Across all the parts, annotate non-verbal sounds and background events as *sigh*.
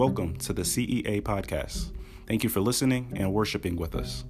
Welcome to the CEA podcast. Thank you for listening and worshiping with us.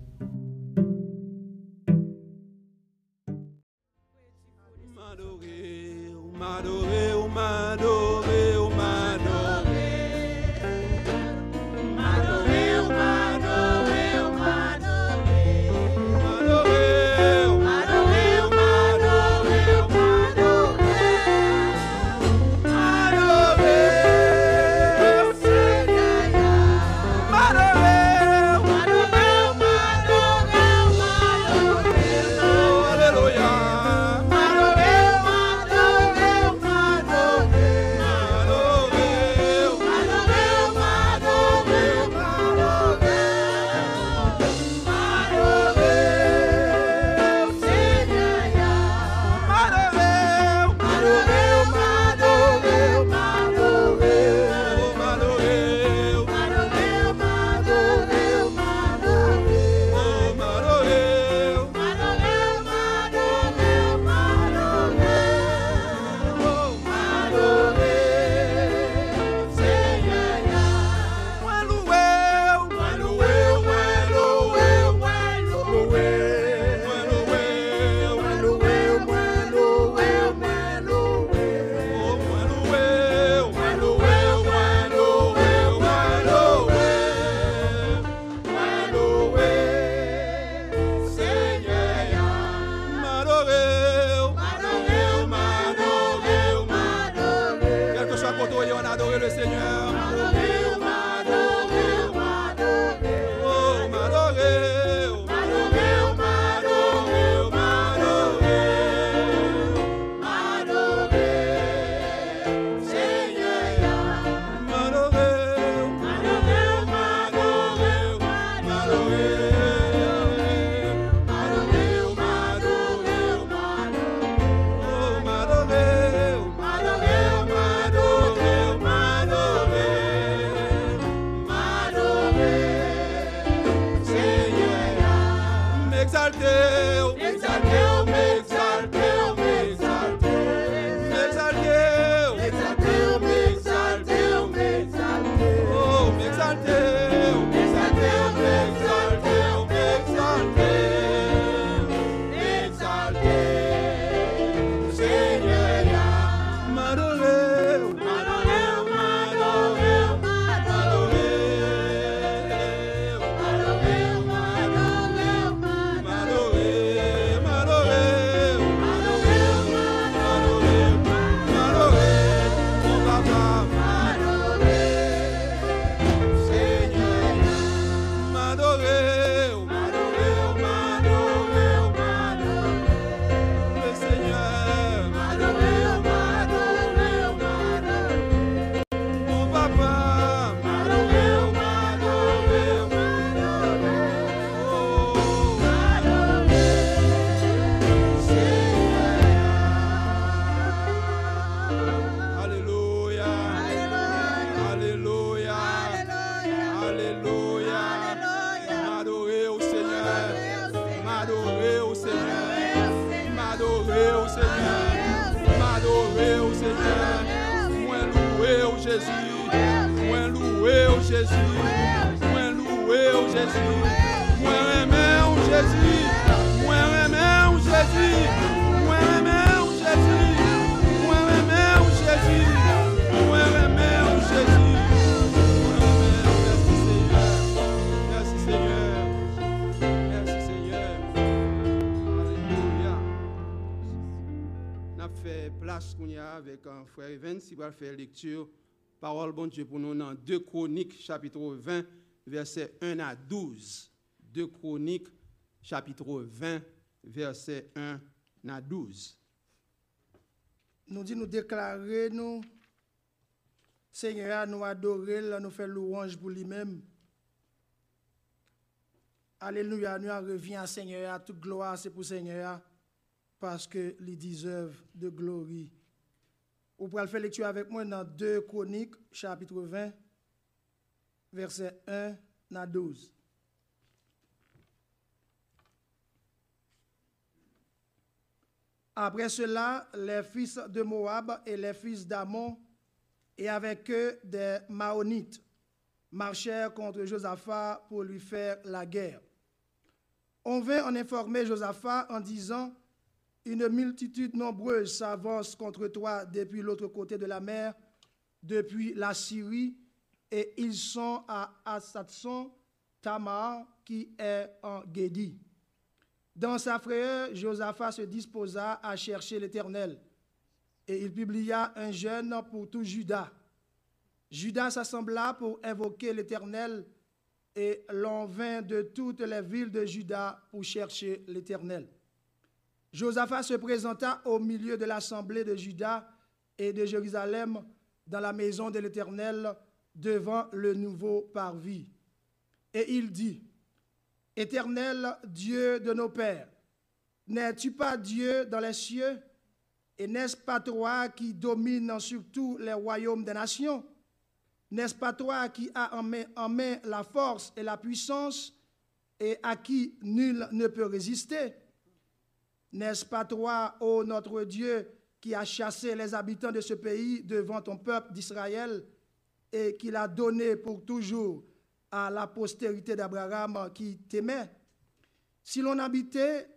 Faire lecture, parole bon Dieu pour nous dans 2 Chroniques, chapitre 20, verset 1 à 12. 2 Chroniques, chapitre 20, verset 1 à 12. Nous dit nous déclarer, nous, Seigneur, nous adorer, nous faire louange pour lui-même. Alléluia, nous revient à Seigneur, toute gloire c'est pour Seigneur, parce que lui deserve de gloire. Vous pouvez faire lecture avec moi dans 2 Chroniques, chapitre 20, verset 1 à 12. Après cela, les fils de Moab et les fils d'Amon, et avec eux des Maonites, marchèrent contre Josaphat pour lui faire la guerre. On vint en informer Josaphat en disant, Une multitude nombreuse s'avance contre toi depuis l'autre côté de la mer, depuis la Syrie, et ils sont à Asatson, Tamar, qui est en Guédi. Dans sa frayeur, Josaphat se disposa à chercher l'Éternel, et il publia un jeûne pour tout Judas. Judas s'assembla pour invoquer l'Éternel, et l'on vint de toutes les villes de Juda pour chercher l'Éternel. Josaphat se présenta au milieu de l'assemblée de Juda et de Jérusalem dans la maison de l'Éternel devant le nouveau parvis. Et il dit, Éternel Dieu de nos pères, n'es-tu pas Dieu dans les cieux? Et n'est-ce pas toi qui domines sur tous les royaumes des nations? N'est-ce pas toi qui as en en main la force et la puissance et à qui nul ne peut résister? N'est-ce pas toi, ô notre Dieu, qui as chassé les habitants de ce pays devant ton peuple d'Israël et qui l'a donné pour toujours à la postérité d'Abraham qui t'aimait? Si l'on habitait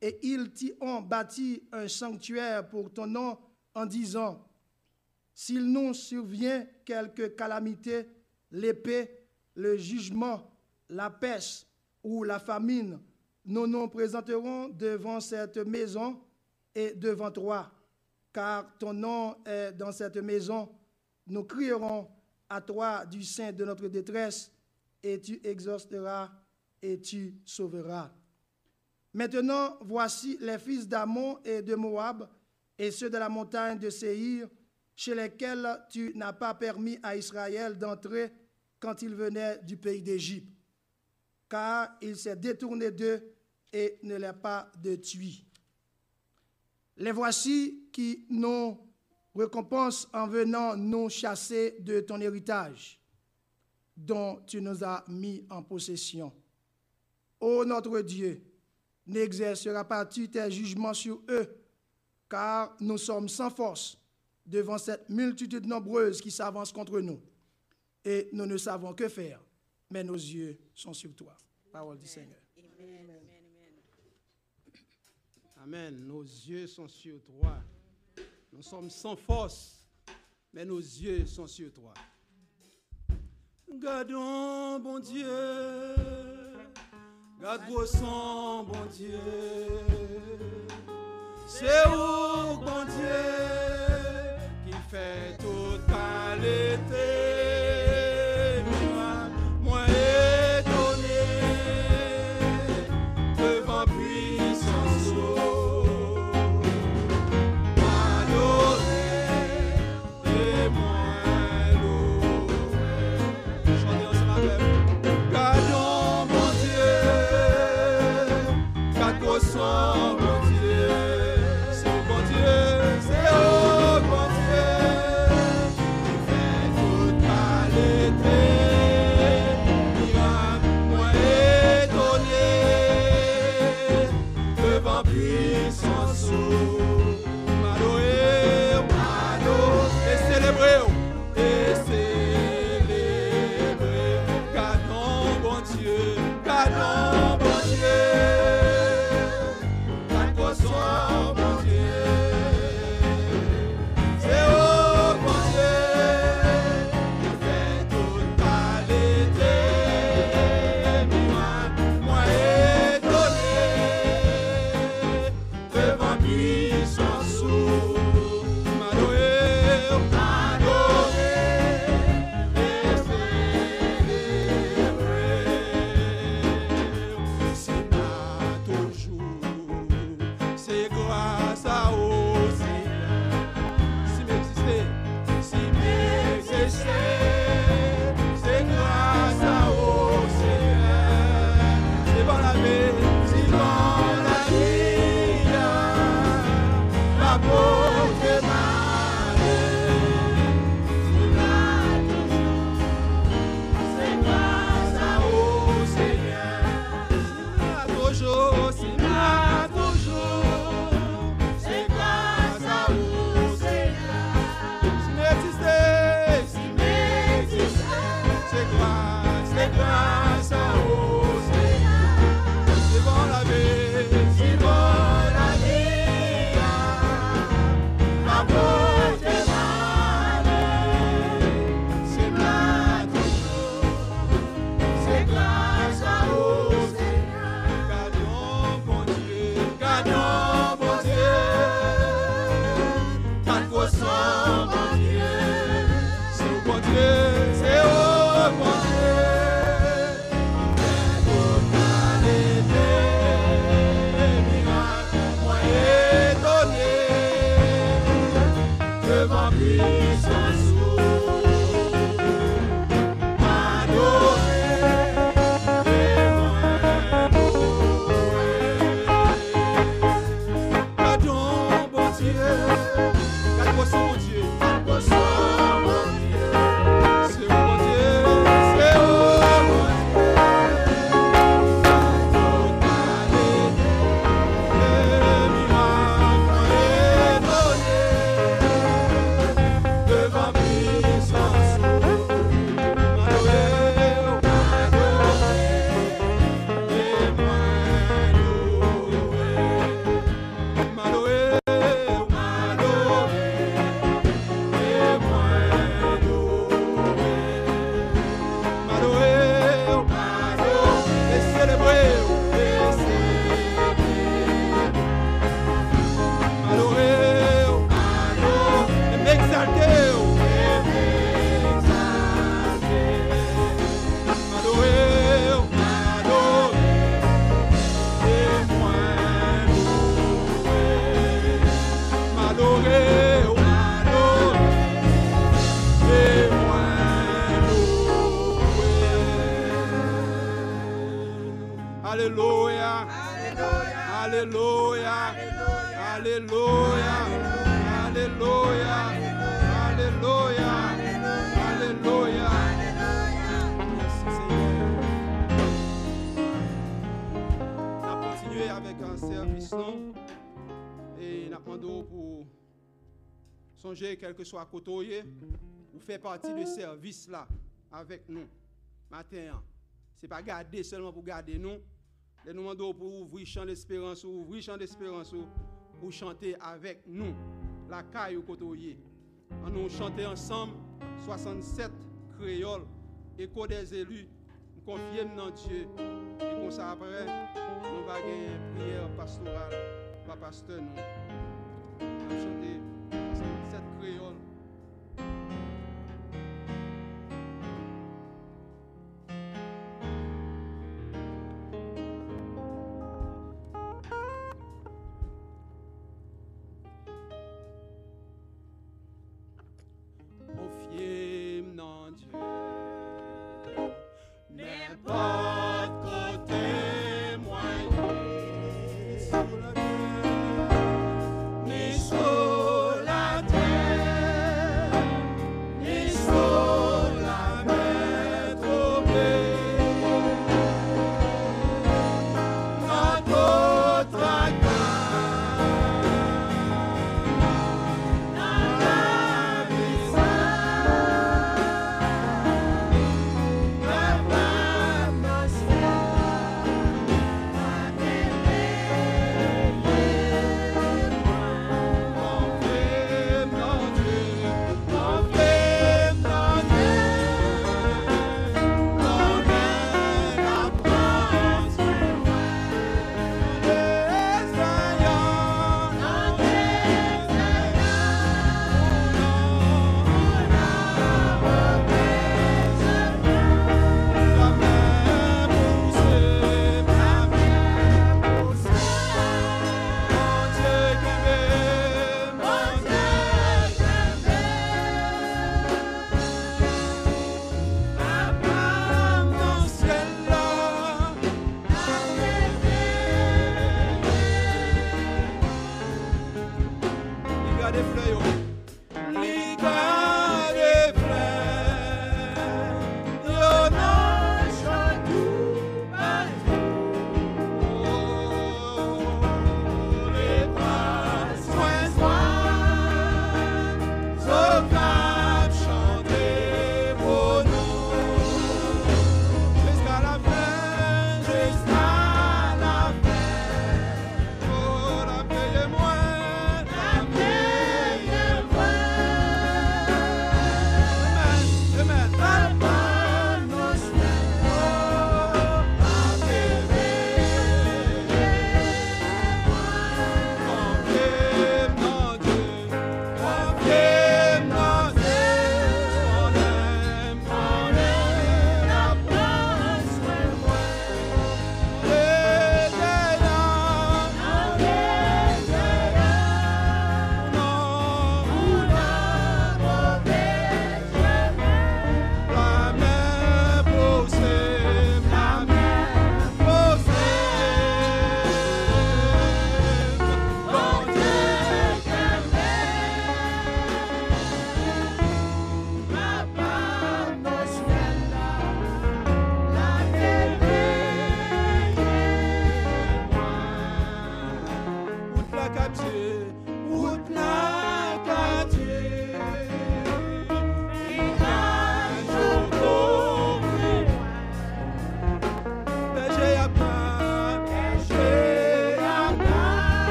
et ils t'y ont bâti un sanctuaire pour ton nom en disant, s'il nous survient quelque calamité, l'épée, le jugement, la peste ou la famine, nous nous présenterons devant cette maison et devant toi, car ton nom est dans cette maison. Nous crierons à toi du sein de notre détresse, et tu exauceras et tu sauveras. Maintenant, voici les fils d'Amon et de Moab, et ceux de la montagne de Séhir, chez lesquels tu n'as pas permis à Israël d'entrer quand il venait du pays d'Égypte, car il s'est détourné d'eux et ne l'a pas de tuer. Les voici qui nous récompensent en venant nous chasser de ton héritage, dont tu nous as mis en possession. Ô notre Dieu, n'exercera pas tu tes jugements sur eux, car nous sommes sans force devant cette multitude nombreuse qui s'avance contre nous. Et nous ne savons que faire, mais nos yeux sont sur toi. Parole du Seigneur. Amen. Nos yeux sont sur toi. Nous sommes sans force, mais nos yeux sont sur toi. Gardons, bon Dieu, garde bon Dieu. C'est où, bon Dieu, qui fait toute qualité? Songer quel que soit côté vous faites partie de ce service là avec nous matin. Ce n'est pas garder seulement pour garder nous. Nous demandons pour ouvrir chant d'espérance, ouvrir chant d'espérance pour chanter avec nous la caille au côté. Nous chanter ensemble 67 créoles, écho des élus, nous confions dans Dieu. Et comme ça après, nous va gagner une prière pastorale par pasteur nous.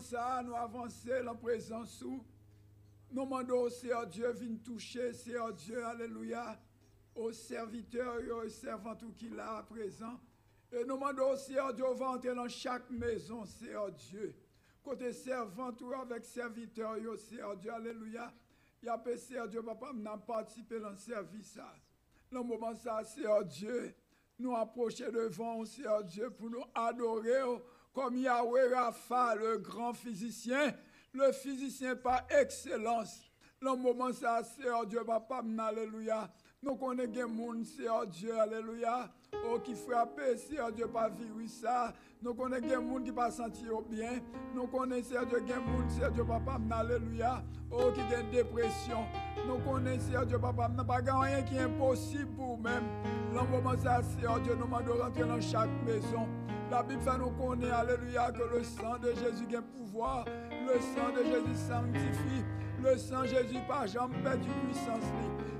Ça, nous avancer en présence où nous demandons au Seigneur Dieu, viens toucher, Seigneur Dieu, Alléluia, aux serviteurs et aux servantes qui là à présent. Et nous demandons au Seigneur Dieu, va entrer dans chaque maison, Seigneur Dieu. Côté servant ou avec serviteurs, Seigneur Dieu, Alléluia. Il y a Seigneur Dieu, papa, n'a participé dans le service. Dans moment ça, Seigneur Dieu, nous approcher devant, Seigneur Comme Yahweh Rapha, le grand physicien, le physicien par excellence. Le moment ça, Seigneur Dieu, papa, alléluia. Nous connaissons des gens, Seigneur Dieu, alléluia. Oh, qui frappe, Seigneur Dieu, par virus ça. Nous connaissons des gens qui pas sentir bien. Nous connaissons, Seigneur Dieu, des gens, Seigneur Dieu, papa, alléluia. Oh, qui ont dépression. Nous connaissons, Seigneur Dieu, papa, n'a pas rien qui est impossible pour nous-mêmes. Ça, Seigneur Dieu, nous demandons rentrer dans chaque maison. La Bible fait nous connaître, alléluia, que le sang de Jésus a pouvoir. Le sang de Jésus sanctifie. Le sang de Jésus pas jamais perdu puissance.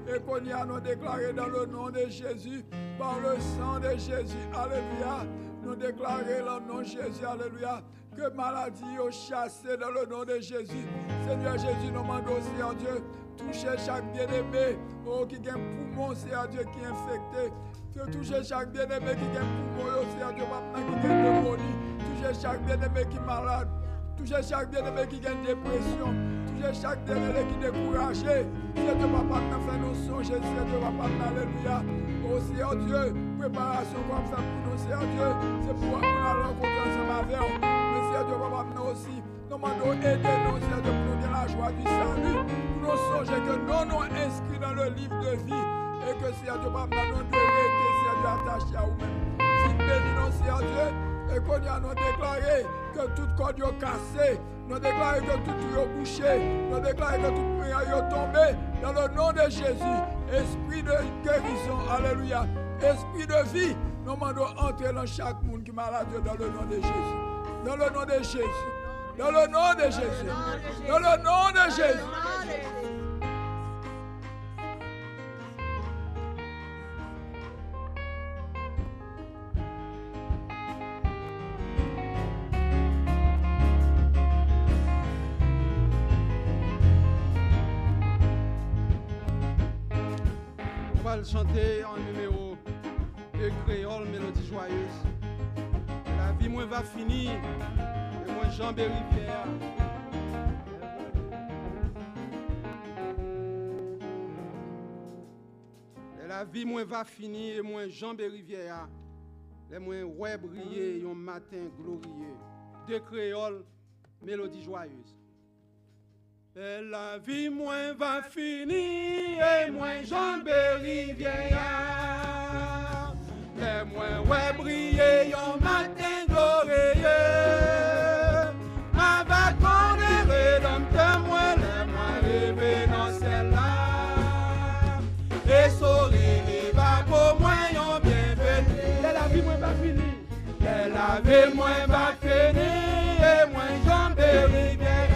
Et qu'on y a nous déclaré dans le nom de Jésus, par le sang de Jésus, alléluia. Nous déclarer le nom de Jésus, alléluia. Que maladie est chassée dans le nom de Jésus. Seigneur Jésus, nous demandons, Seigneur Dieu, toucher chaque bien-aimé, oh, qui a un poumon, Seigneur Dieu, qui est infecté. Que toucher chaque bien-aimé qui a poumon, Seigneur Dieu, qui a pneumonie. Toucher chaque bien-aimé qui est malade. Toucher chaque bien-aimé qui a une dépression. Toucher chaque bien-aimé qui découragé. Seigneur Dieu, papa, nous fait nos songer, Seigneur Dieu, papa, alléluia. Oh Seigneur Dieu, préparation qu'on fait pour nous, Seigneur Dieu, c'est pour nous aller rencontrer ensemble avec. Mais Seigneur Dieu, papa, nous aussi, nous demandons aider nous, Seigneur Dieu, pour nous donner la joie du salut. Pour nous songer que nous nous inscrits dans le livre de vie. Et que Seigneur Dieu, papa, nous devons Dieu attaché à vous-même. Si bénis Seigneur Dieu, et qu'on a nous déclaré que toute corde est cassée, nous déclaré que tout est bouché, nous déclaré que tout est tombé dans le nom de Jésus. Esprit de guérison, alléluia. Esprit de vie, nous demandons entrer dans chaque monde qui est malade dans le nom de Jésus. Dans le nom de Jésus. Dans le nom de Jésus. Dans le nom de Jésus. en numéro de créole mélodie joyeuse. La vie moins va finir, et moins jambes et rivière. La vie moins va finir, et moins jambes et rivière. Les moins ouais briller, un matin glorieux. De créole, mélodie joyeuse. Et la vie moins va finir, et moins jamberie vieillard. Et moins ouais briller, yon matin glorieux. Avec mon rédempteur, moi, les moins rêver dans celle-là. Et sourire, va pour moi, yon bienvenu. Et la vie moins va finir. Et la vie moins va finir, et moins jamberie vieillard.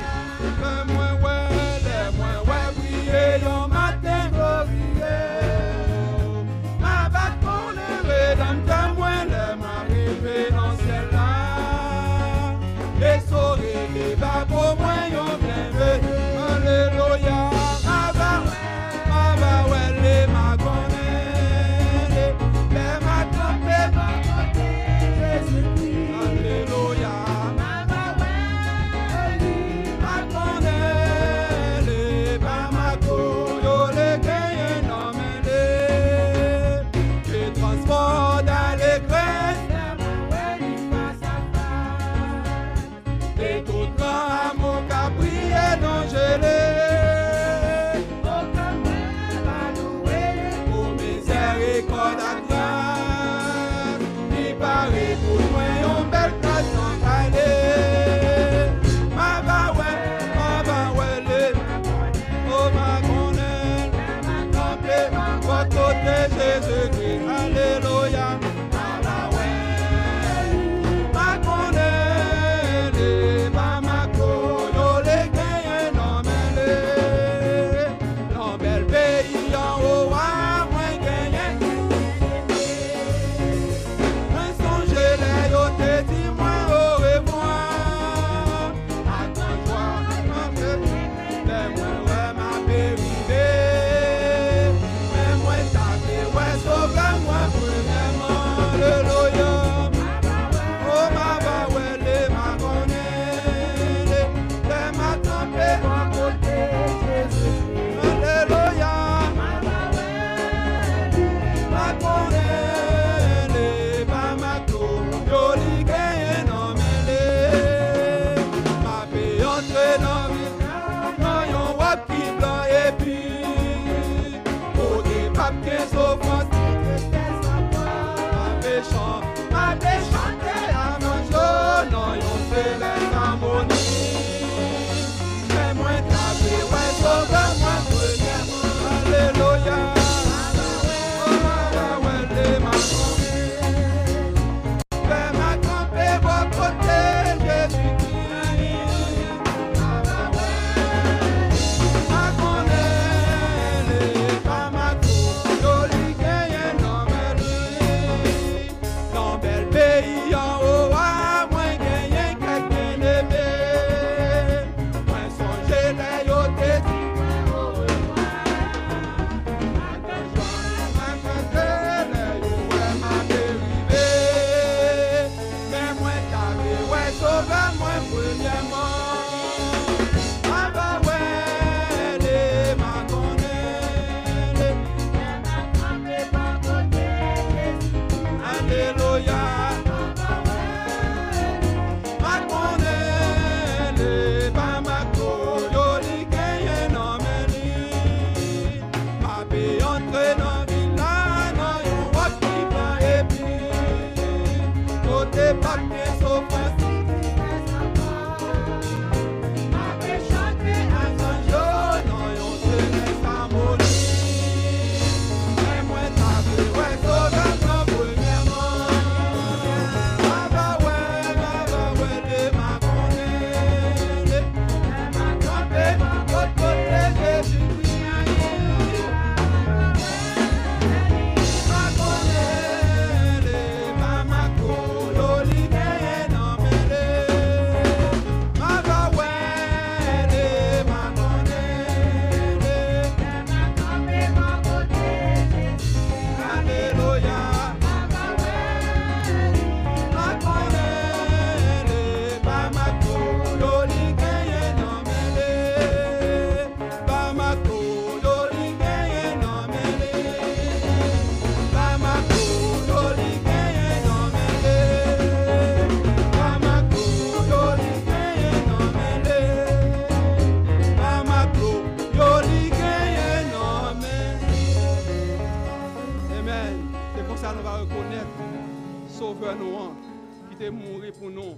Mort pour nous.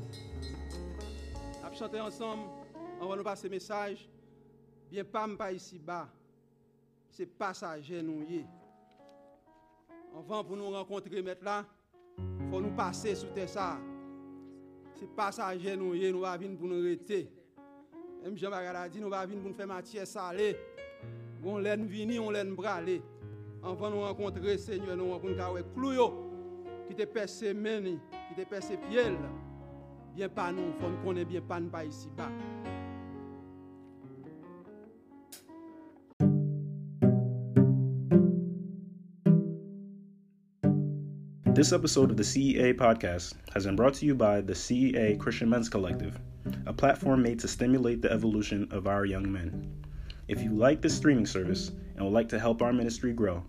On va ensemble, on va nous passer message. Bien pas pas ici bas. C'est passager nous est. Avant pour nous rencontrer maintenant, faut nous passer sous terre ça. C'est passager nous nous va pour nous arrêter. Même dit, nous va pour nous faire matière salée. On venir, on braler. Nous rencontrer Seigneur, nous rencontrer qui te percé Bien nous, faut nous connaître bien pas nous pas ici bas. This episode of the CEA podcast has been brought to you by the CEA Christian Men's Collective, a platform made to stimulate the evolution of our young men. If you like this streaming service and would like to help our ministry grow,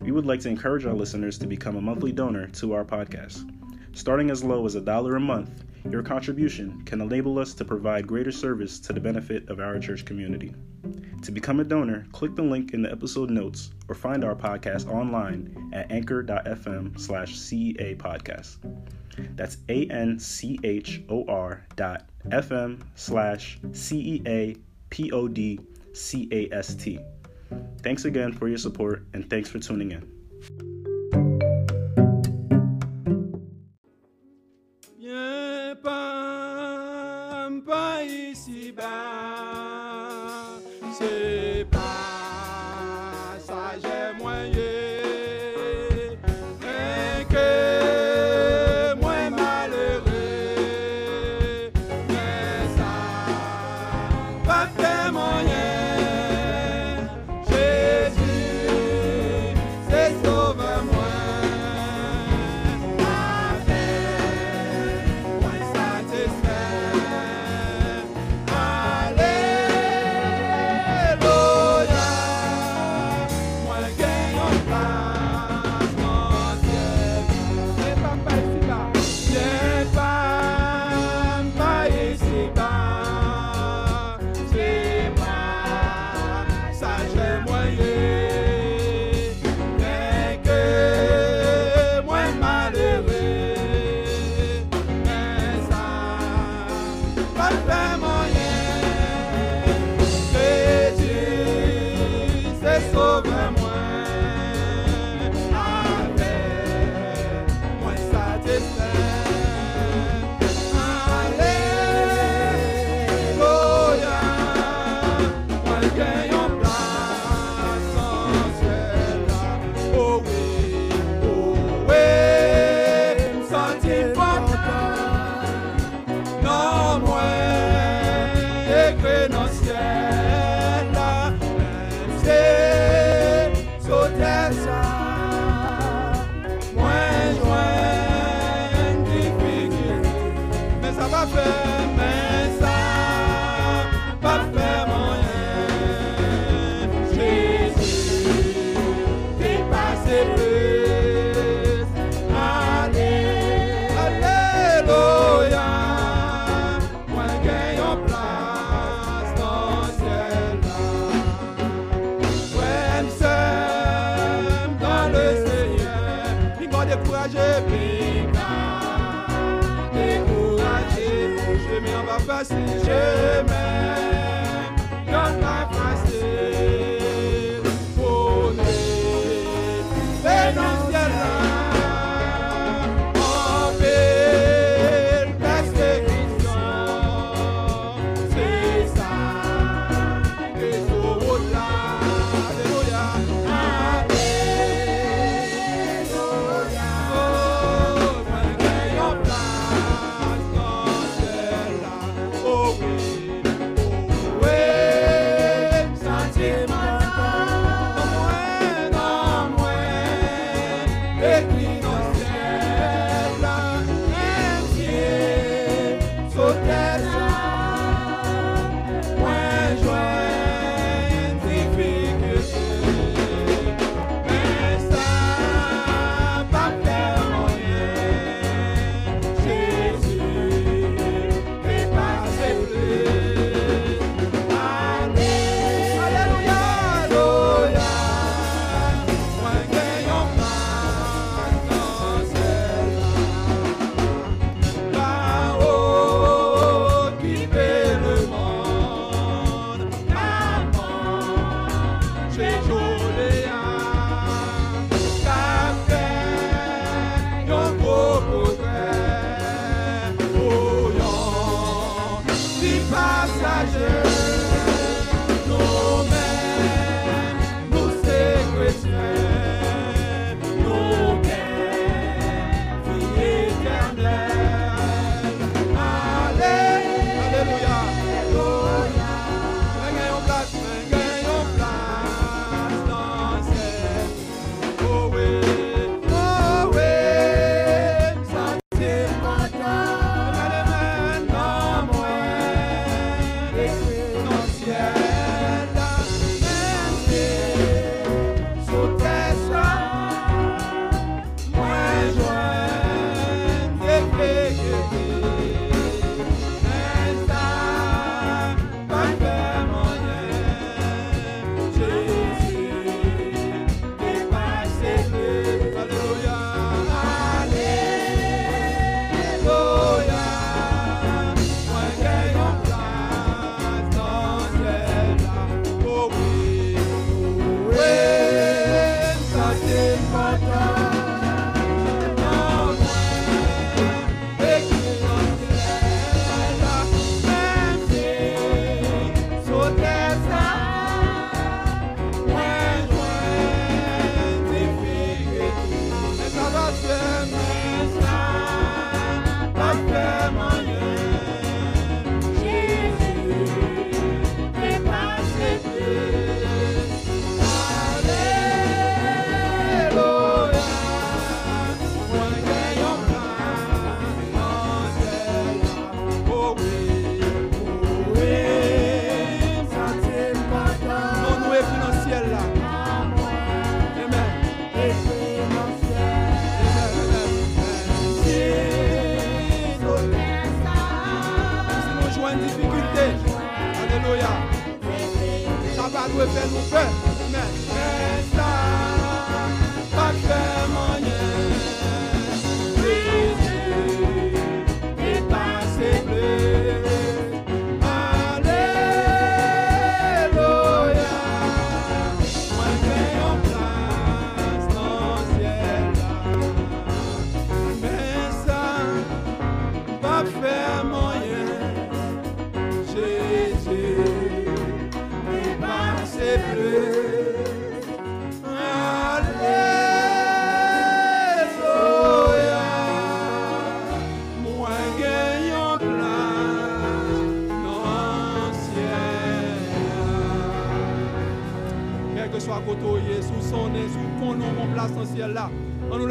we would like to encourage our listeners to become a monthly donor to our podcast. Starting as low as a dollar a month, your contribution can enable us to provide greater service to the benefit of our church community. To become a donor, click the link in the episode notes or find our podcast online at anchor.fm slash CEA podcast. That's A N C H O R dot FM slash C E A P O D C A S T. Thanks again for your support and thanks for tuning in. Pas, pas ici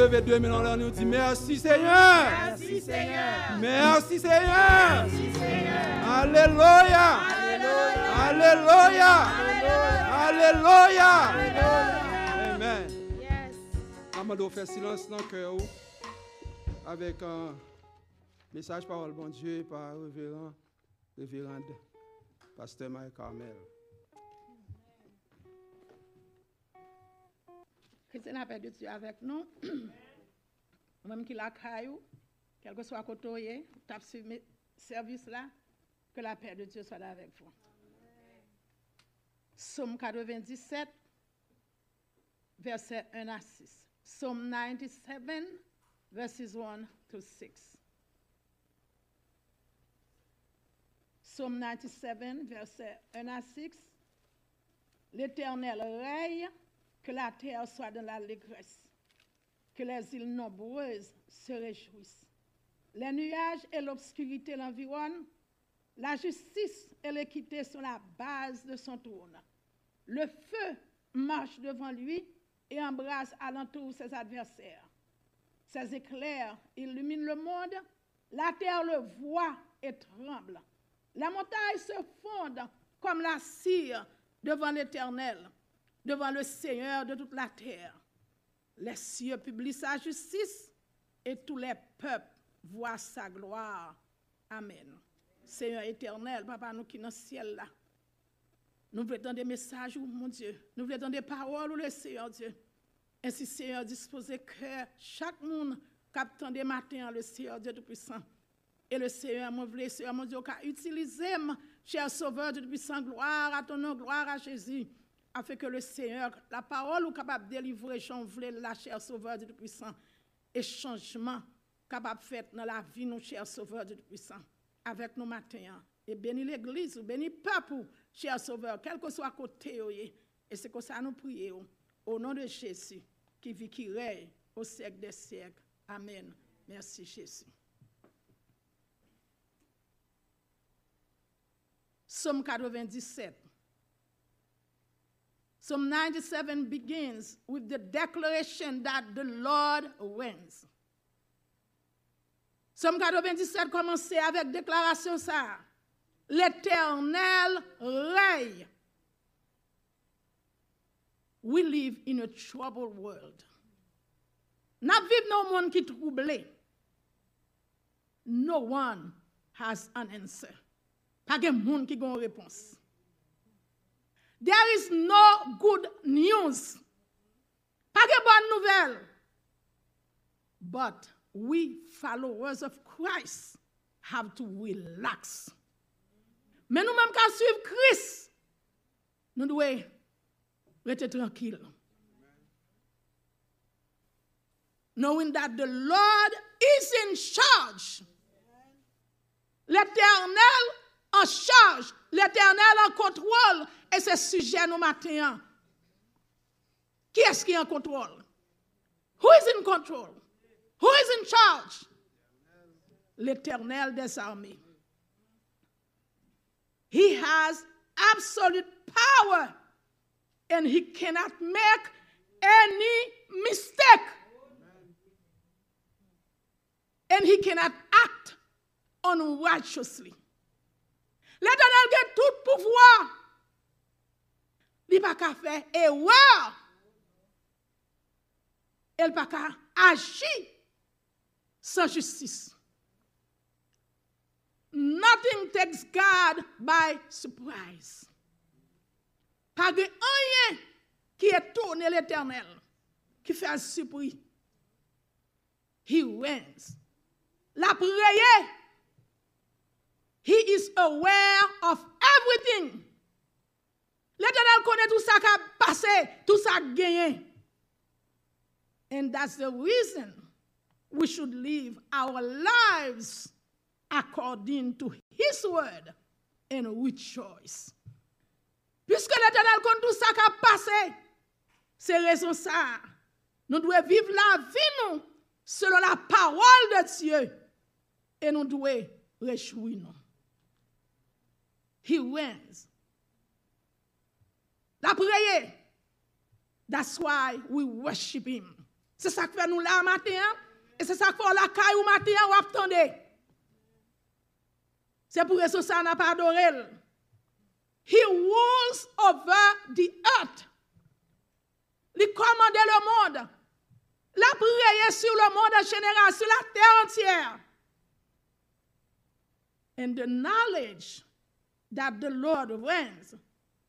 Lève deux mains en l'air, nous dit merci Seigneur. Merci Seigneur. Merci Seigneur. Merci Seigneur. Alléluia. Alléluia. Alléluia. Amen. Yes. Amado fait silence dans le cœur avec un message parole bon Dieu par révérend, révérende pasteur Mike Carmel. Christine a perdu Dieu avec nous. *clears throat* Même qui la caillou, quel que soit côté, service que la paix de Dieu soit là avec vous. Somme 97, verset 1 à 6. Psalm 97, verses 1 to 6. Psalm 97, verset 1 à 6. L'Éternel règne, que la terre soit dans l'allégresse, que les îles nombreuses se réjouissent. Les nuages et l'obscurité l'environnent, la justice et l'équité sont la base de son trône. Le feu marche devant lui et embrasse alentour ses adversaires. Ses éclairs illuminent le monde, la terre le voit et tremble. La montagne se fonde comme la cire devant l'Éternel, devant le Seigneur de toute la terre. Les cieux publient sa justice et tous les peuples voient sa gloire. Amen. Seigneur éternel, papa, nous qui dans le ciel là, nous voulons des messages, oh, mon Dieu. Nous voulons des paroles, oh, le Seigneur Dieu. Ainsi, Seigneur, disposez que chaque monde captant des matins, le Seigneur Dieu Tout-Puissant. Et le Seigneur, mon voulait, Seigneur, mon Dieu, utilisé, cher Sauveur Dieu Tout-Puissant, gloire à ton nom, gloire à Jésus, afin que le Seigneur, la parole ou capable de délivrer, voulais, la cher Sauveur Dieu Tout-Puissant, et changement capable de faire dans la vie, nous, cher Sauveur Dieu Tout-Puissant, avec nous matin. Et bénis l'Église, ou bénis le peuple, cher Sauveur, quel que soit côté, et c'est comme ça nous prions, au nom de Jésus, qui vit, qui règne au siècle des siècles. Amen. Merci Jésus. Psalm 97. Psalm 97 begins with the declaration that the Lord reigns. Psalm 97 commence avec déclaration ça. L'Éternel règne. We live in a troubled world. N'a dans un monde qui troublé. No one has an answer. Pas monde qui a une réponse. There is no good news. Pas de bonne nouvelle. But we followers of Christ have to relax. Mais nous-mêmes qui suivons Christ, nous devons rester tranquilles. knowing that the Lord is in charge. L'Éternel en charge, l'Éternel en contrôle, et c'est sujet nous matin. Qui est-ce qui est en contrôle? Who is in control? Who is in charge? L'Éternel des armées. He has absolute power and he cannot make any mistake. And he cannot act unrighteously. L'Éternel a tout pouvoir. li pa ka fe ewa, el pa ka aji san justis. Nothing takes God by surprise. Pa ge anyen ki etourne l'Eternel, ki fe al supri. He wins. La preye, he is aware of everything konen tout sa ka pase, tout sa genyen. And that's the reason we should live our lives according to His word and with choice. Piske l'Eternel kon tout sa ka pase, se rezon sa, nou dwe vive la vi nou, selon la parol de Diyo, e nou dwe rechoui nou. He wins La prière. That's why we worship him. C'est ça que fait nous là matin. Et c'est ça que fait la caille ou matin ou attendez. C'est pour ça ça n'a pas adoré. He rules over the earth. Il commande le monde. La prière sur le monde en général, sur la terre entière. And the knowledge that the Lord reigns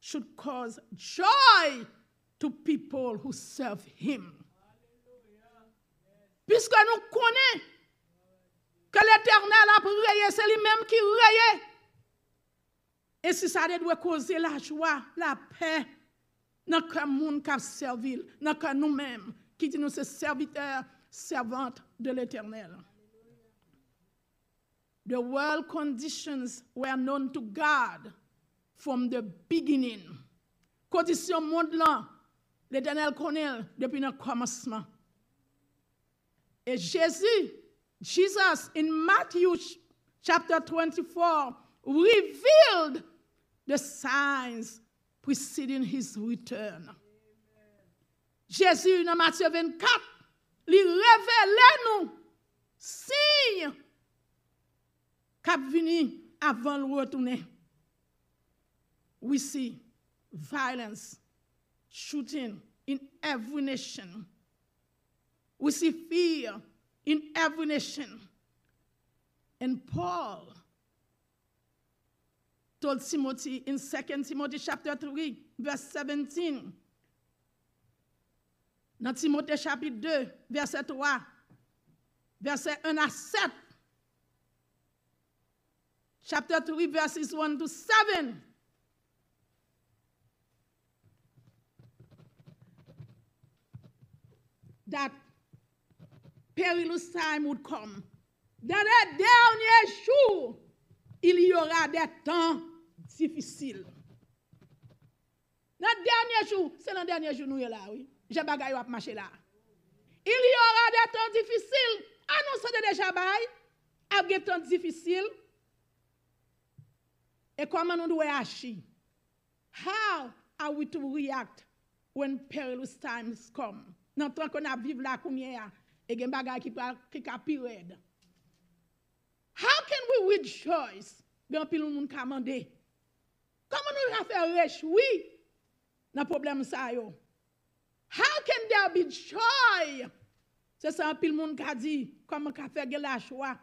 should cause joy to people who serve Him. Puisque nous connaissons que l'Éternel a prié, c'est lui-même qui règne. Et si ça doit causer la joie, la paix, dans le monde qui servi, dans nous-mêmes, qui dit nous sommes serviteurs, servantes de l'Éternel. The world conditions were known to God from the beginning. Kondisyon moun lan, l'Eternel konel depi nan komasman. E Jezi, Jesus, in Matthew chapter 24, revealed the signs preceding his return. Jezi nan Matthew 24, li revele nou sign kap vini avan l wotounen. We see violence, shooting in every nation. We see fear in every nation. And Paul told Timothy in 2 Timothy chapter 3, verse 17. Dans Timothée chapitre 2, verset 3, verset 1 à 7. Chapter 3, verses 1 to 7. that perilous time would come. Dans les derniers jours, il y aura des temps difficiles. Dans les derniers jours, c'est dans les derniers jours nous y est là, oui. J'ai bagaille à marcher là. Il y aura des temps difficiles. Annoncez déjà bail. Il y des temps difficiles. Et comment nous devons agir? How are we to react when perilous times come? nan ton kon ap vive la koumye ya, e gen bagay ki, ki ka pi red. How can we rejoice gen pi loun moun kamande? Koman nou la fe rech? Oui, nan problem sa yo. How can there be joy? Se san pil moun ka di, koman ka fe gen la chwa?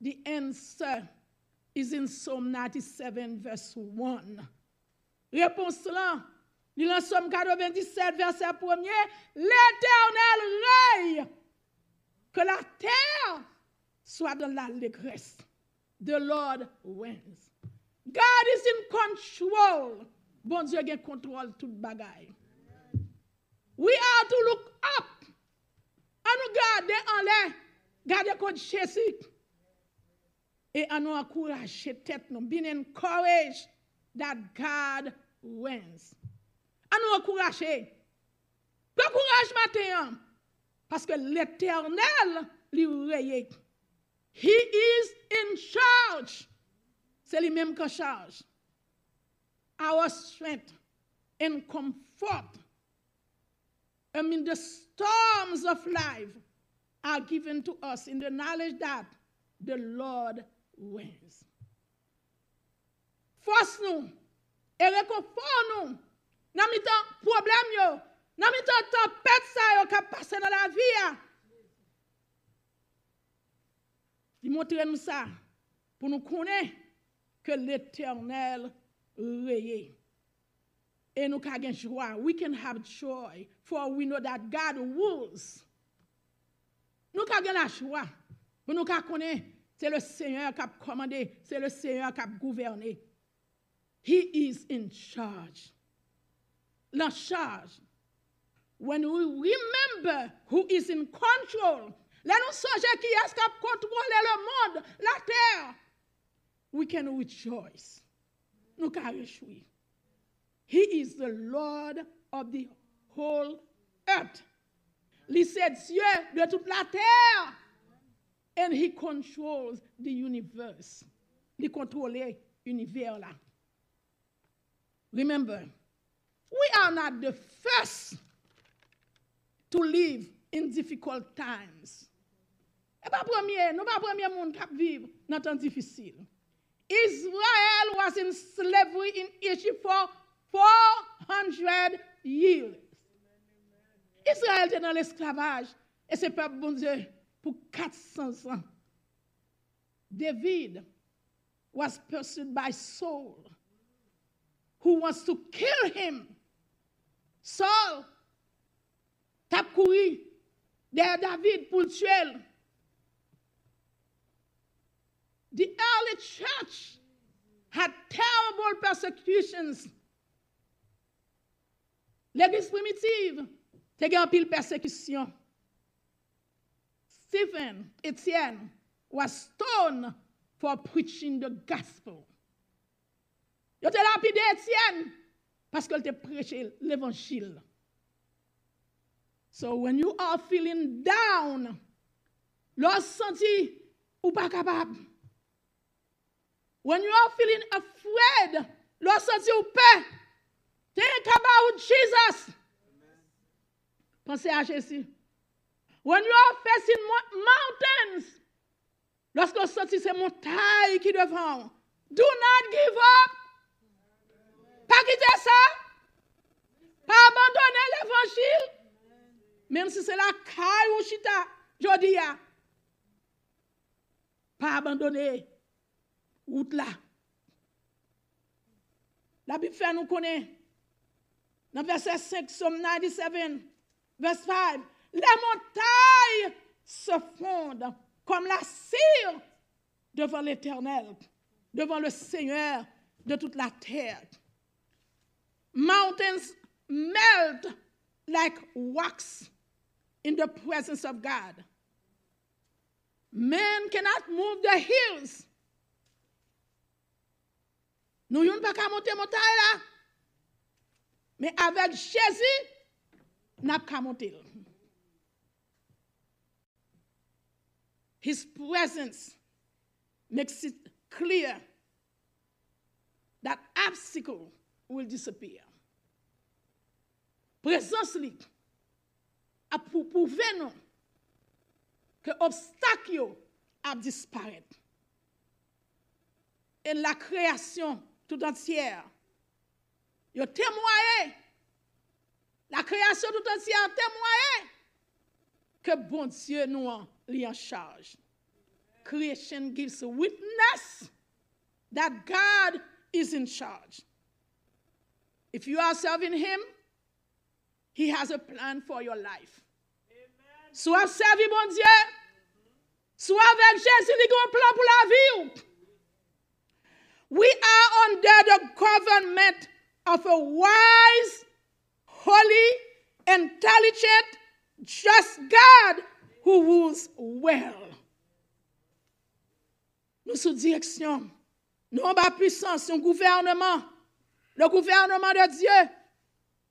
The answer is in Psalm 97 verse 1. Repons lan, là dans Somme 97, verset 1 l'Éternel règne, que la terre soit dans l'allégresse. The Lord reigns. God is in control. Bon Dieu a contrôle toute bagaille. We are to look up anglais, gardez code Jésus. Et à nous encourager tête nous, being encouraged that God wins. À nous encourager. Prends courage matin, parce que l'éternel lui règne. He is in charge. C'est lui-même qui charge. Our strength and comfort mean, the storms of life are given to us in the knowledge that the Lord wins. Force nous et réconfort nan mi tan problem yo, nan mi tan tempet sa yo kap pase nan la vi ya. Di montre nou sa, pou nou konen ke l'Eternel reye. E nou ka gen jwa, we can have joy, for we know that God rules. Nou ka gen la jwa, pou nou ka konen, se le Seigneur kap komande, se le Seigneur kap gouverne. He is in charge. La charge. When we remember who is in control, là nous songeons qui est-ce qui a contrôlé le monde, la terre, we can rejoice. Nous pouvons réjouir. He is the Lord of the whole earth. Il c'est Dieu de toute la terre. And he controls the universe. Il contrôle l'univers là. Remember, we are not the first to live in difficult times. E pa nou pa moun kap viv nan tan difisil. Israel was in slavery in Egypt for 400 years. Israel te nan l'esklavaj, e se pep bonze pou 400 ans. David was pursued by Saul, who wants to kill him Saul tap couru derrière David pour le tuer. The early church had terrible persecutions L'église primitive, c'est un pile persécution. Stephen, Etienne, was stoned for preaching the gospel. Il était lapidé Etienne Paske l te preche l. So when you are feeling down, lò senti ou pa kapab. When you are feeling afraid, lò senti ou pe. Think about Jesus. Pense a Jésus. When you are facing mountains, lòs lò senti se montaye ki devan. Do not give up. Pas quitter ça. Pas abandonner l'évangile. Même si c'est la caille ou chita, pas abandonner route là. La Bible fait nous connaître dans verset 5, Psalm 97, verset 5, les montagnes se fondent comme la cire devant l'Éternel, devant le Seigneur de toute la terre. Mountains melt like wax in the presence of God. Men cannot move the hills. Nou yon pa ka monte la. Me avek chezi, nap ka monte. His presence makes it clear that obstacle will disappear. Présence li a pour prouver nous que obstacle a disparu. Et la création tout entière Yo témoigné, la création tout entière témoigné que bon Dieu nous en en charge. Creation gives a witness that God is in charge. If you are serving Him, He has a plan for your life. Soit servi bon Dieu, soit avec Jésus, il a un plan pour la vie. We are under the government of a wise, holy, intelligent, just God who rules well. Nous sous direction. Nous en bas puissance, un gouvernement. Le gouvernement de Dieu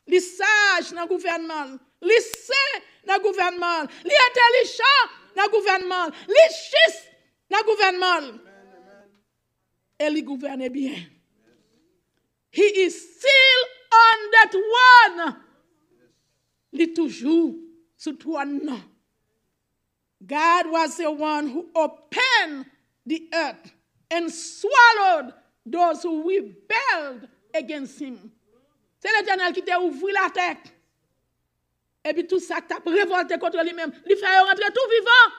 li saj nan government, li se nan government, li entelijan nan government, li chis nan government. e li gouverne bien. He is still on that one. Li toujou sou twan nan. God was the one who opened the earth and swallowed those who rebelled against him. C'est l'éternel qui t'a ouvert la tête. Et puis tout ça, t'a révolté contre lui-même. Il fait rentrer tout vivant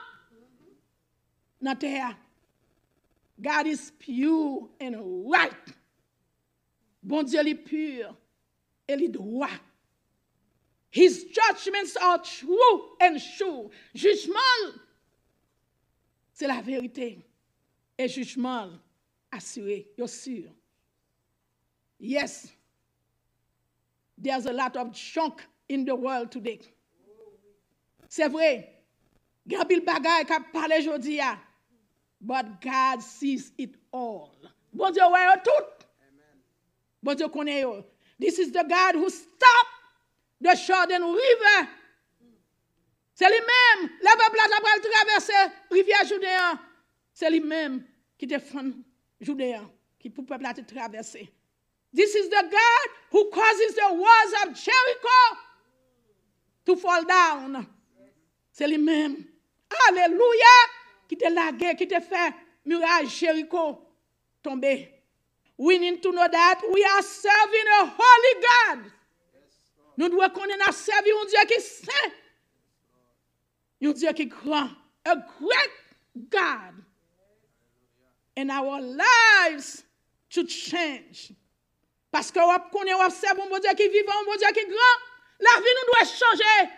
dans la terre. God is pure and right. Bon Dieu, il est pur et il est droit. His judgments are true and sure. Jugement, c'est la vérité. Et jugement, assuré, you're sûr. Yes, there's a lot of junk in the world today. Se vre, gabil bagay ka pale jodi ya, but God sees it all. Bon diyo wè yo tout. Bon diyo konè yo. This is the God who stopped the Jordan River. Se li mèm, le beblat apre l travesse rivye Joudean. Se li mèm ki te fon Joudean, ki pou beblat te travesse. This is the God who causes the walls of Jericho to fall down. C'est lui-même. Alléluia. Qui te lagué, qui te fait muraille Jericho tomber. We need to know that we are serving a holy God. Nous devons connaître à servir un Dieu qui est saint. Un Dieu qui est grand. A great God. And our lives to change. Parce que connaît, on observe un bon Dieu qui est vivant, bon Dieu qui est grand. La vie nous doit changer.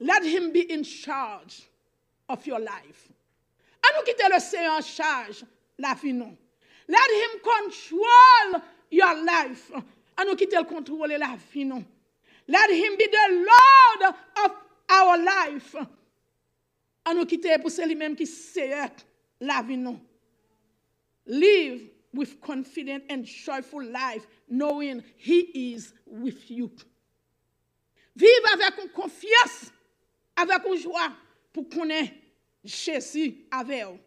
Let him be in charge of your life. À nous quitter le Seigneur en charge, la vie nous. Let him control your life. À nous quitter le contrôle la vie nous. Let him be the Lord of our life. À nous quitter pour celui même qui sait la vie nous. Live with confident and joyful life, knowing He is with you. Vive avec une confiance, avec une joie, pour connaître Jésus avec vous.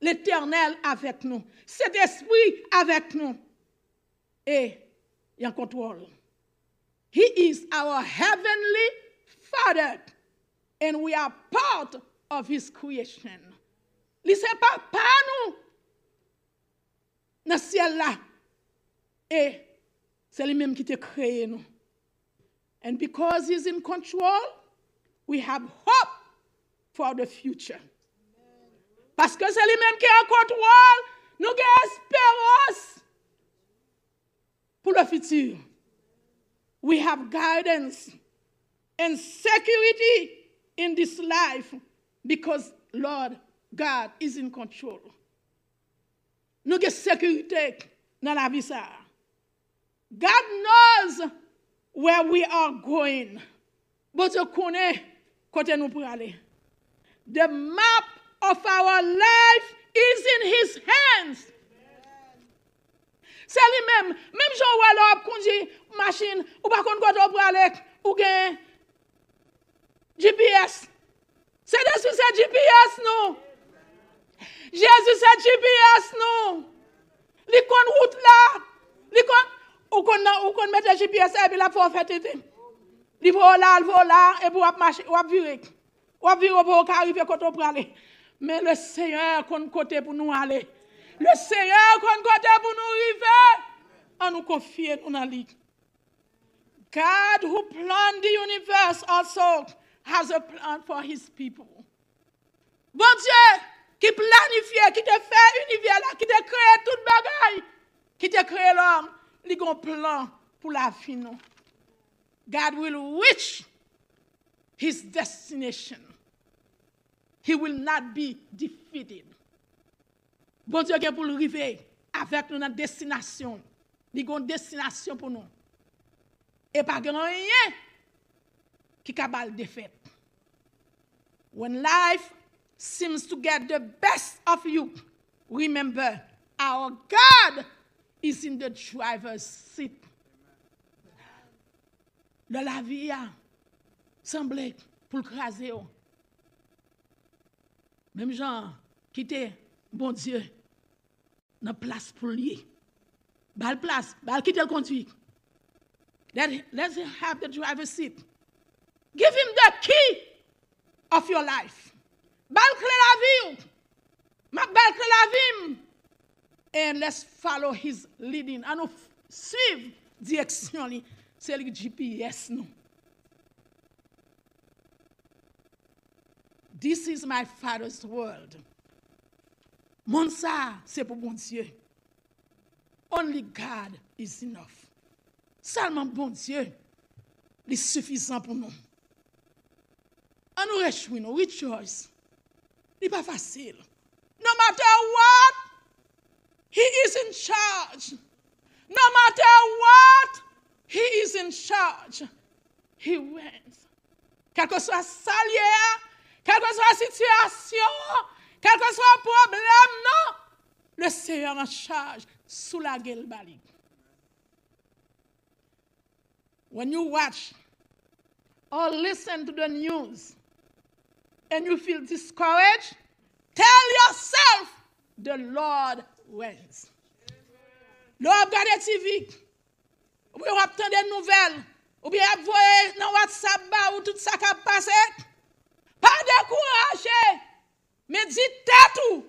L'Éternel avec nous. Cet esprit avec nous. Et il en contrôle. He is our heavenly Father, and we are part of His creation. Il pas pas nous nan siel la, e, se li menm ki te crée, nou. And because he's in control, we have hope for the future. Paske se li menm ki en kontrol, nou gen esperos pou le futur. We have guidance and security in this life because Lord God is in control. nou gen sekuritek nan la vi sa. God knows where we are going. Bo te kone kote nou pou ale. The map of our life is in His hands. Se li mem, mem joun wè lò ap konji masin, ou bakon kote ou pralek, ou gen GPS. Se de sou se GPS nou. Jésus c'est GPS nous. Li kon route là. Li kon ou kon ou kon GPS et puis la faut faire tete. Li faut là et puis on marcher, on virer. On virer pour arriver côté pour aller. Mais le Seigneur kon côté pour nous aller. Le Seigneur kon côté pour nous arriver. On nous confie nous dans lui. God who planned the universe also has a plan for his people. Bon Dieu, qui planifie, qui te fait univers qui te crée toute bagaille, qui te crée l'homme, il a un plan pour la vie. God will reach his destination. He will not be defeated. Bon Dieu qui pour arriver avec dans destination. Il a une destination pour nous. Et pas rien qui capable de défaite. When life seems to get the best of you, remember our God is in the driver's seat. Le la vie a semblé pour le craser. Même Jean, quitter bon Dieu, dans place pour lui. Bal place, bal quitter le conduit. Let, let him have the driver's seat. Give him the key of your life. Bal clé la vie. clé la vie. And let's follow his leading. And nous suivre direction li. C'est le GPS. This is my father's world. Mon ça, c'est pour bon Dieu. Only God is enough. Seulement bon Dieu, il est suffisant pour nous. On nous réjouit, nous rejoice. Li pa fasil. No matter what, He is in charge. No matter what, He is in charge. He wins. Kelke swa salye a, kelke swa sityasyon, kelke swa problem non, le seyon en charge sou la gel balik. When you watch or listen to the news, and you feel discouraged, tell yourself the Lord wins. Lò ap TV, ou bien ap tan des nouvelles, ou bien ap voye nan WhatsApp ba ou tout ça qui passe, pas découragé, mais dis tête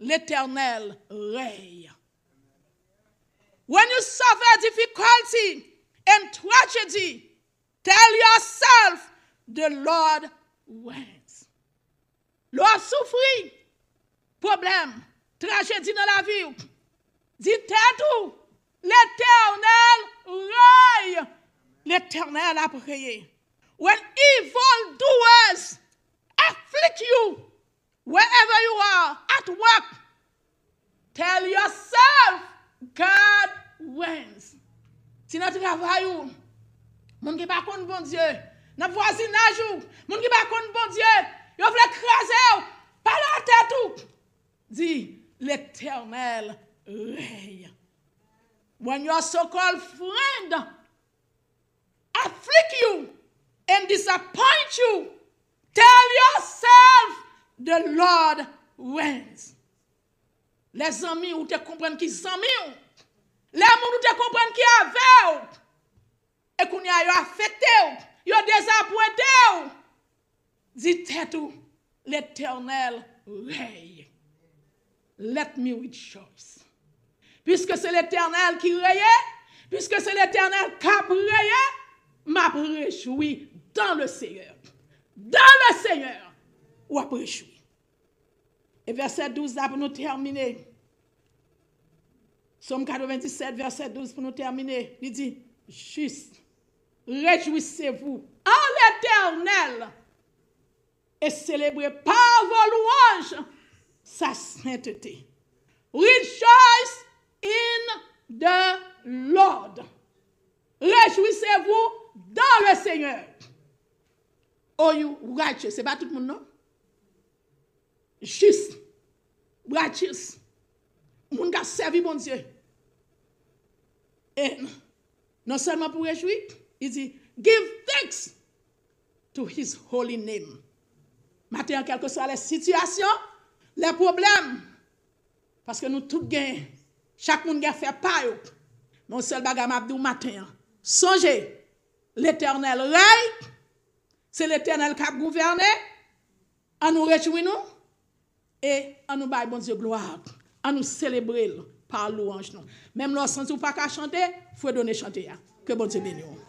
l'éternel règne. When you suffer difficulty and tragedy, tell yourself the Lord wins. Lò ap souffri, problème, tragédie dans la vie, ou, dis tête ou, l'éternel règne. L'éternel a prié. When evil doers afflict you, wherever you are, at work, tell yourself, God wins. Si nan travay ou, moun bon Dieu, nan voisinage ou, moun ki bakon bon Diyo, yo vle krasè ou, pa la tèt ou. Di, l'Eternel rey. When your so-called friend afflict you and disappoint you, tell yourself the Lord reigns. Le zami ou te kompren ki zami ou, le moun ou te kompren ki ave ou, e koun ya yo afete ou, yo désappointé tête ou, l'éternel règne. Let me rejoice. Puisque c'est l'éternel qui règne, puisque c'est l'éternel qui a m'a réjoui dans le Seigneur. Dans le Seigneur, ou a réjoui. Et verset 12 là pour nous terminer. Somme 97, verset 12 pour nous terminer. Il dit, juste, réjouissez-vous en l'éternel et célébrez par vos louanges sa sainteté. Rejoice in the Lord. Réjouissez-vous dans le Seigneur. Oh, you righteous. C'est pas tout le monde, non? Juste. Righteous. Moun qui a servi bon Dieu. Et non seulement pour réjouir, Il dit, give thanks to his holy name. Maten, kelke so a le situasyon, le problem, paske nou tout gen, chak moun gen fè pa yo, nou sel baga mabdou maten, sonje, l'Eternel rey, se l'Eternel kap gouverne, an nou rechwi nou, e an nou bay bon diyo gloab, an nou celebril par louange nou. Mem lò sens ou pa ka chante, fwe donè chante ya. Ke bon diyo benyon.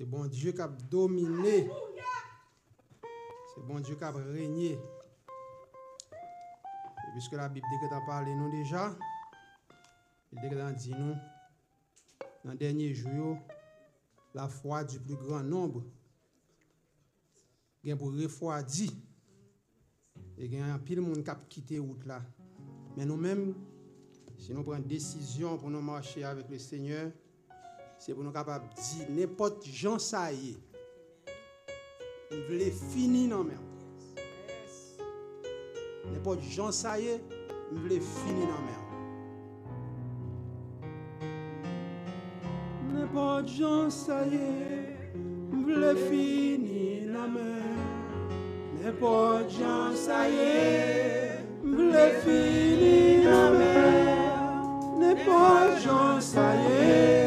Se bon Diyo kap domine. Se bon Diyo kap renyè. E biske la Bib deke ta pale nou deja, deke ta di nou, nan denye jou, la fwa di pli gran nombre, gen pou refwadi, e gen apil moun kap kite out la. Men nou men, se si nou pren desisyon pou nou marche avèk le Seigneur, c'est pour nous capables de dire n'importe gens ça y. Nous voulons finir dans mer. N'importe gens ça y nous voulons finir dans mer. N'importe gens ça nous voulons finir dans mer. N'importe gens ça nous voulons finir dans mer. N'importe gens ça.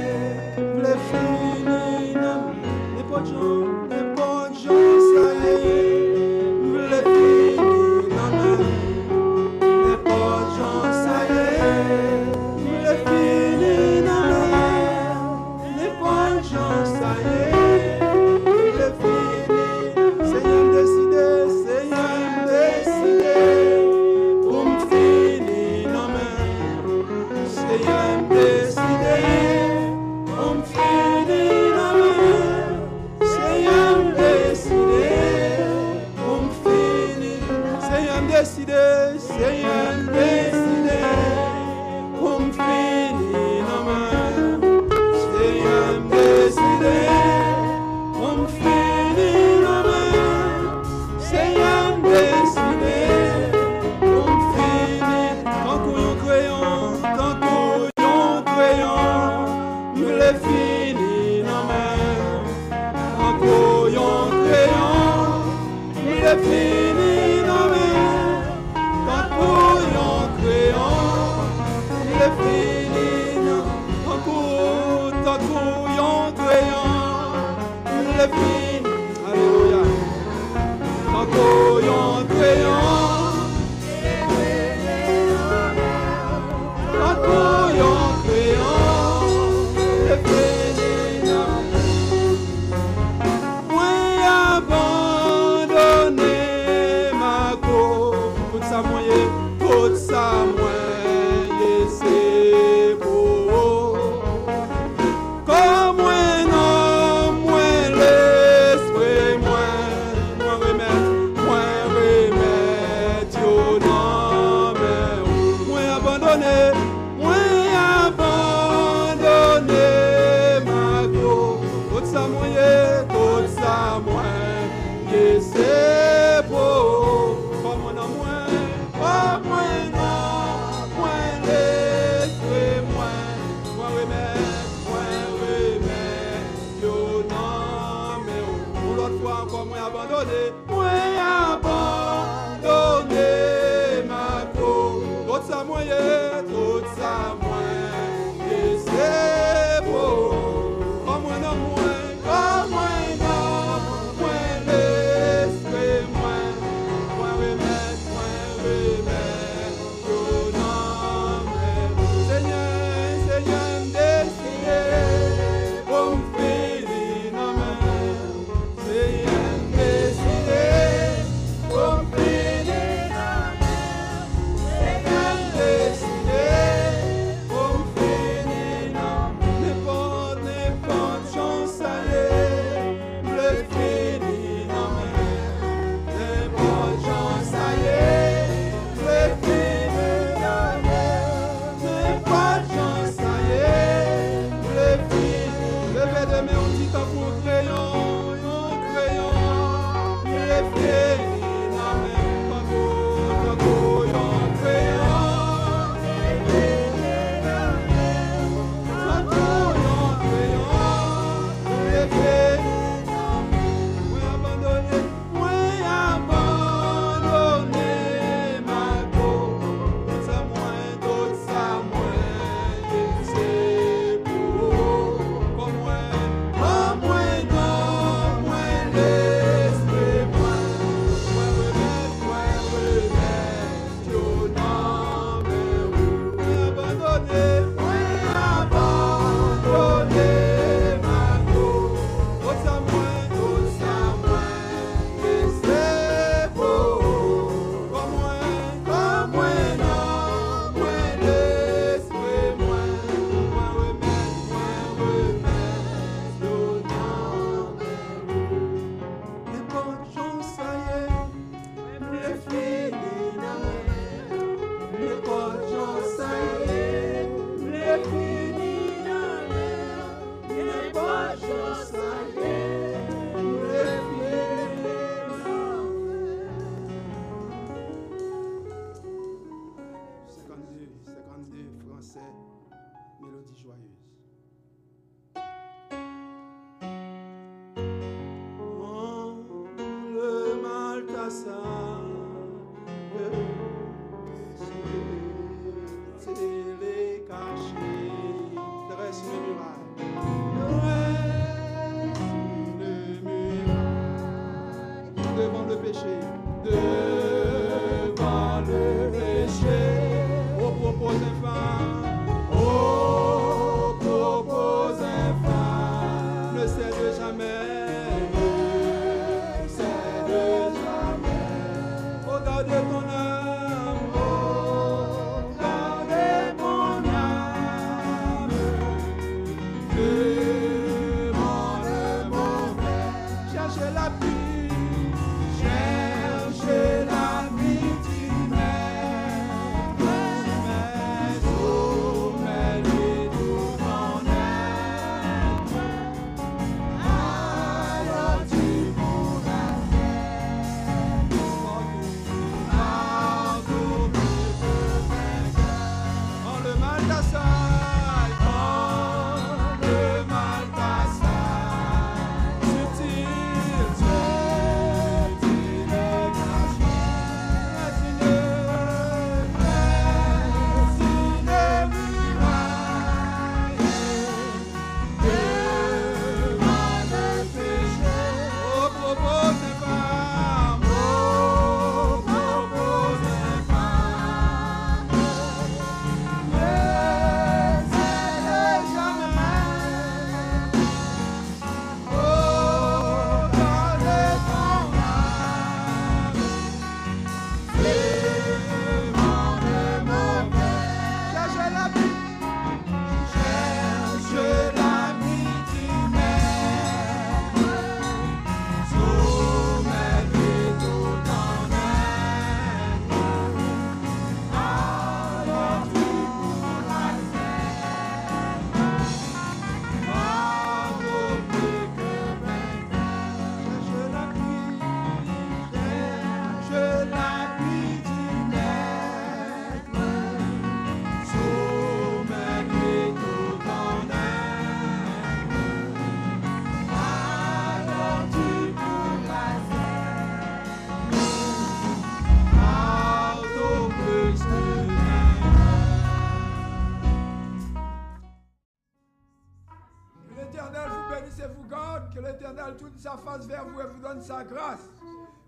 Face vers vous et vous donne sa grâce.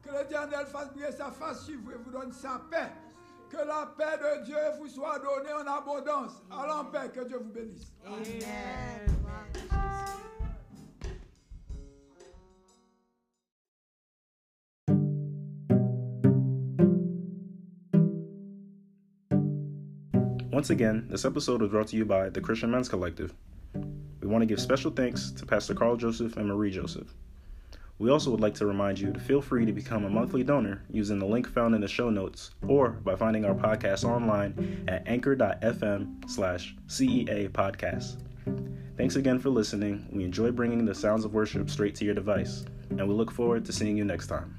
Que l'Éternel fasse briller sa face sur vous et vous donne sa paix. Que la paix de Dieu vous soit donnée en abondance. Allons en paix. Que Dieu vous bénisse. Once again, this episode was brought to you by the Christian Men's Collective. We want to give special thanks to Pastor Carl Joseph and Marie Joseph. We also would like to remind you to feel free to become a monthly donor using the link found in the show notes or by finding our podcast online at anchor.fm slash CEA podcast. Thanks again for listening. We enjoy bringing the sounds of worship straight to your device, and we look forward to seeing you next time.